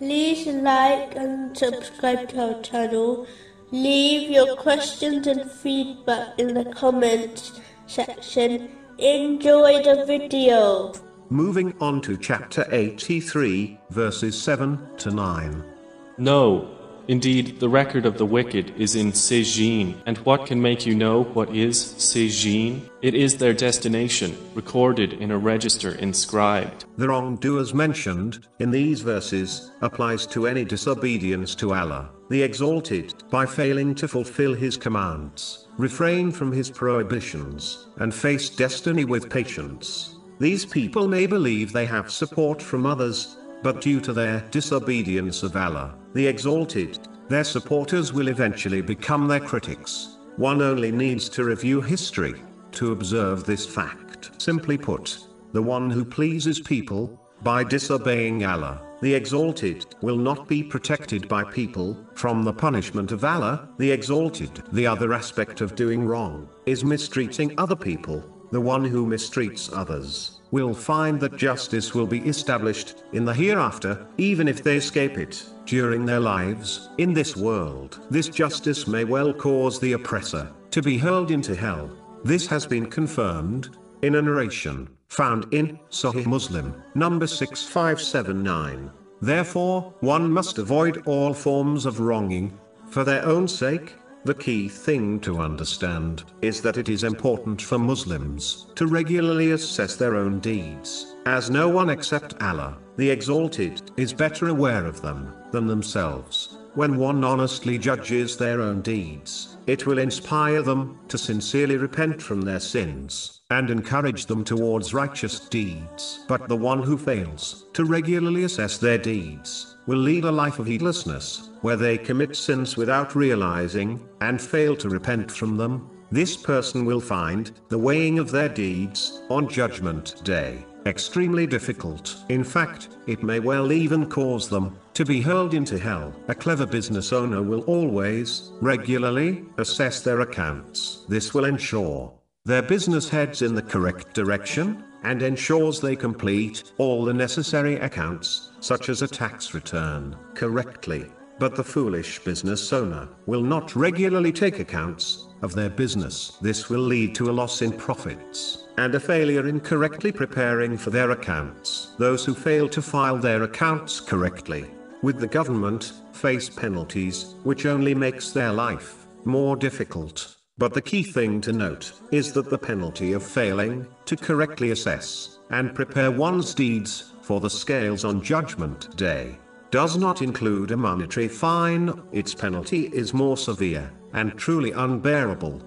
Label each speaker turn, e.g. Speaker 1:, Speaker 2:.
Speaker 1: like and subscribe to our channel. Leave your questions and feedback in the comments section. Enjoy the video.
Speaker 2: Moving on to chapter 83, verses 7 to 9.
Speaker 3: No, indeed, the record of the wicked is in Sijin. And what can make you know what is Sijin? It is their destination, recorded in a register inscribed.
Speaker 2: The wrongdoers mentioned in these verses applies to any disobedience to Allah, the Exalted, by failing to fulfill His commands, refrain from His prohibitions, and face destiny with patience. These people may believe they have support from others, but due to their disobedience of Allah, the Exalted, their supporters will eventually become their critics. One only needs to review history to observe this fact. Simply put, the one who pleases people, by disobeying Allah, the Exalted, will not be protected by people from the punishment of Allah, the Exalted. The other aspect of doing wrong is mistreating other people. The one who mistreats others will find that justice will be established in the hereafter, even if they escape it during their lives in this world. This justice may well cause the oppressor to be hurled into hell. This has been confirmed in a narration found in Sahih Muslim, number 6579. Therefore, one must avoid all forms of wronging for their own sake. The key thing to understand is that it is important for Muslims to regularly assess their own deeds, as no one except Allah, the Exalted, is better aware of them than themselves. When one honestly judges their own deeds, it will inspire them to sincerely repent from their sins and encourage them towards righteous deeds. But the one who fails to regularly assess their deeds will lead a life of heedlessness, where they commit sins without realizing and fail to repent from them. This person will find the weighing of their deeds on Judgment Day extremely difficult. In fact, it may well even cause them to be hurled into hell. A clever business owner will always, regularly, assess their accounts. This will ensure their business heads in the correct direction, and ensures they complete all the necessary accounts, such as a tax return, correctly. But the foolish business owner will not regularly take accounts of their business. This will lead to a loss in profits and a failure in correctly preparing for their accounts. Those who fail to file their accounts correctly with the government face penalties, which only makes their life more difficult. But the key thing to note is that the penalty of failing to correctly assess and prepare one's deeds for the scales on Judgment Day does not include a monetary fine, its penalty is more severe and truly unbearable